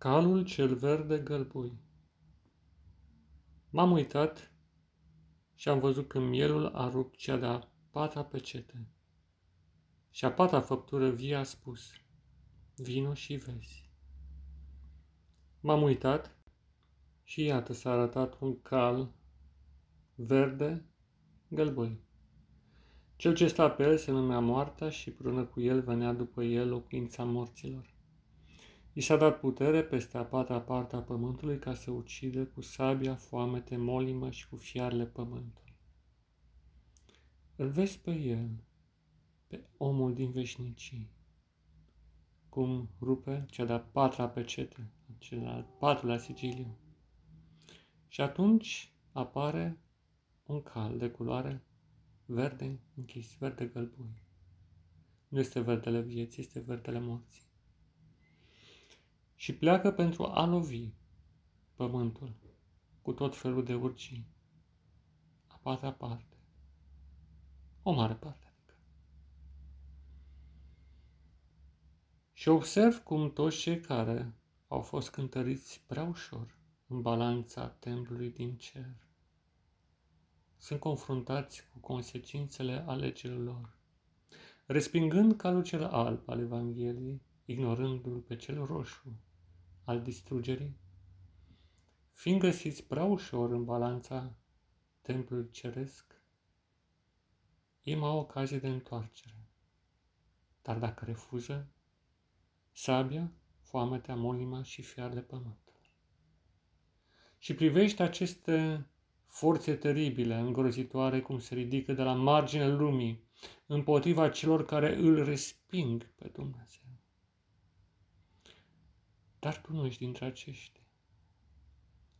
Calul cel verde gălbui. M-am uitat și am văzut că mielul a rupt cea de-a patra pecete. Și a patra făptură vie a spus, vino și vezi. M-am uitat și iată s-a arătat un cal verde gălbui. Cel ce sta pe el se numea moartea și prână cu el venea după el locuința morților. I s-a dat putere peste a patra parte a pământului ca să ucide cu sabia, foamete, molimă și cu fiarele pământului. Îl vezi pe el, pe omul din veșnicii, cum rupe cea de-a patra pecete, cel al patrulea sigiliu. Și atunci apare un cal de culoare verde închis, verde gălbui. Nu este verdele vieții, este verdele morții și pleacă pentru a lovi pământul cu tot felul de urcii. A patra parte. O mare parte. Adică. Și observ cum toți cei care au fost cântăriți prea ușor în balanța templului din cer sunt confruntați cu consecințele alegerilor lor, respingând calul cel alb al Evangheliei, ignorându-l pe cel roșu, al distrugerii, fiind găsiți prea ușor în balanța templului ceresc, ei au ocazie de întoarcere. Dar dacă refuză, sabia, foametea, molima și fiar de pământ. Și privește aceste forțe teribile, îngrozitoare, cum se ridică de la marginea lumii, împotriva celor care îl resping pe Dumnezeu. Dar tu nu ești dintre aceștia.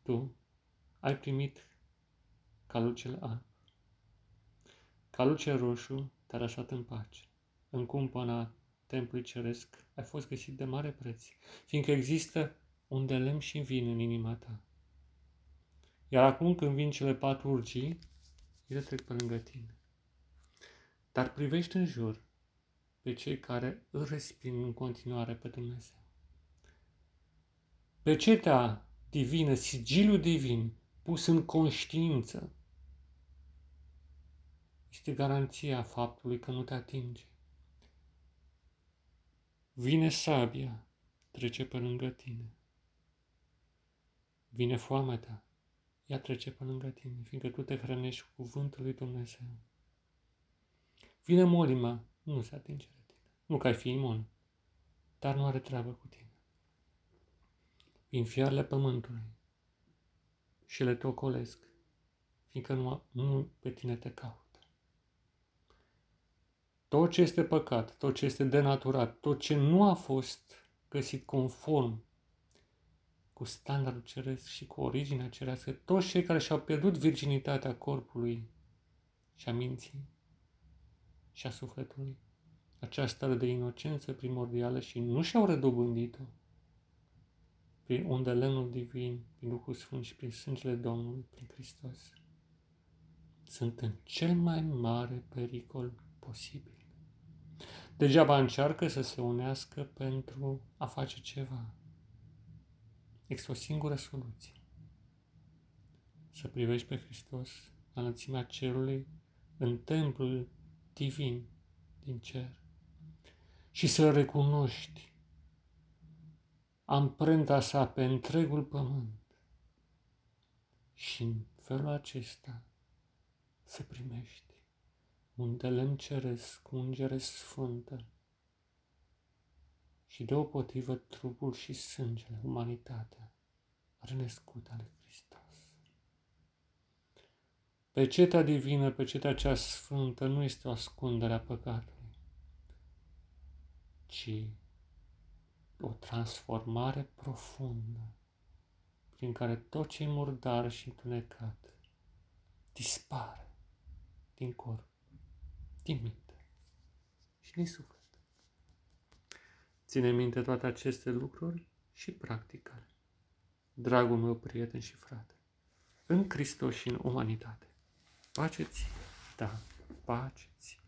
Tu ai primit calul cel alb. Calul cel roșu te-a lăsat în pace. În cumpăna templului ceresc ai fost găsit de mare preț, fiindcă există un de lemn și vin în inima ta. Iar acum când vin cele patru urgii, ele trec pe lângă tine. Dar privește în jur pe cei care îl resping în continuare pe Dumnezeu. Pecetea divină, sigiliul divin, pus în conștiință, este garanția faptului că nu te atinge. Vine sabia, trece pe lângă tine. Vine foamea ta, ea trece pe lângă tine, fiindcă tu te hrănești cu cuvântul lui Dumnezeu. Vine molima, nu se atinge de tine. Nu că ai fi imun, dar nu are treabă cu tine prin fiarele pământului și le tocolesc, fiindcă nu, nu pe tine te caută. Tot ce este păcat, tot ce este denaturat, tot ce nu a fost găsit conform cu standardul ceresc și cu originea cerească, toți cei care și-au pierdut virginitatea corpului și a minții și a sufletului, această stare de inocență primordială și nu și-au redobândit-o, prin unde lemnul divin, prin Duhul Sfânt și prin sângele Domnului, prin Hristos, sunt în cel mai mare pericol posibil. Degeaba încearcă să se unească pentru a face ceva. Există o singură soluție. Să privești pe Hristos la înălțimea cerului, în templul divin din cer și să recunoști amprenta sa pe întregul pământ. Și în felul acesta să primești un delem ceresc, ungere sfântă și deopotrivă trupul și sângele, umanitatea, renăscută ale Hristos. Pecetea divină, pecetea cea sfântă, nu este o ascundere a păcatului, ci o transformare profundă prin care tot ce e murdar și întunecat dispare din corp, din minte și din suflet. Ține minte toate aceste lucruri și practică Dragul meu prieten și frate, în Hristos și în umanitate. Pace ție, da, pace ție.